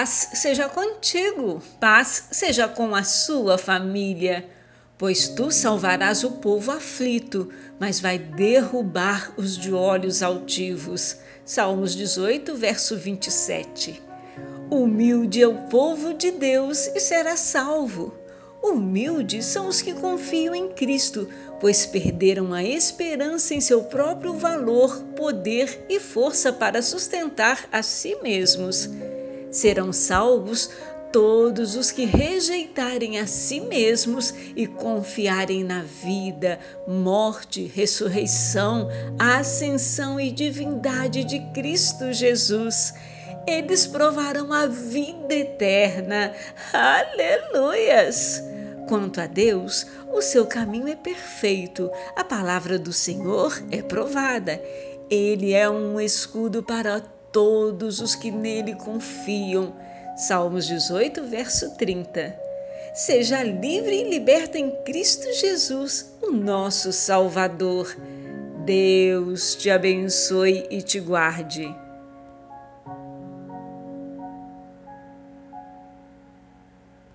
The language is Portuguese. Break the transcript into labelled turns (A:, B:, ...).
A: Paz seja contigo, paz seja com a sua família, pois tu salvarás o povo aflito, mas vai derrubar os de olhos altivos. Salmos 18, verso 27. Humilde é o povo de Deus e será salvo. Humildes são os que confiam em Cristo, pois perderam a esperança em seu próprio valor, poder e força para sustentar a si mesmos. Serão salvos todos os que rejeitarem a si mesmos e confiarem na vida, morte, ressurreição, ascensão e divindade de Cristo Jesus. Eles provarão a vida eterna. Aleluias! Quanto a Deus, o seu caminho é perfeito, a palavra do Senhor é provada. Ele é um escudo para todos os que nele confiam. Salmos 18, verso 30. Seja livre e liberta em Cristo Jesus, o nosso Salvador. Deus te abençoe e te guarde.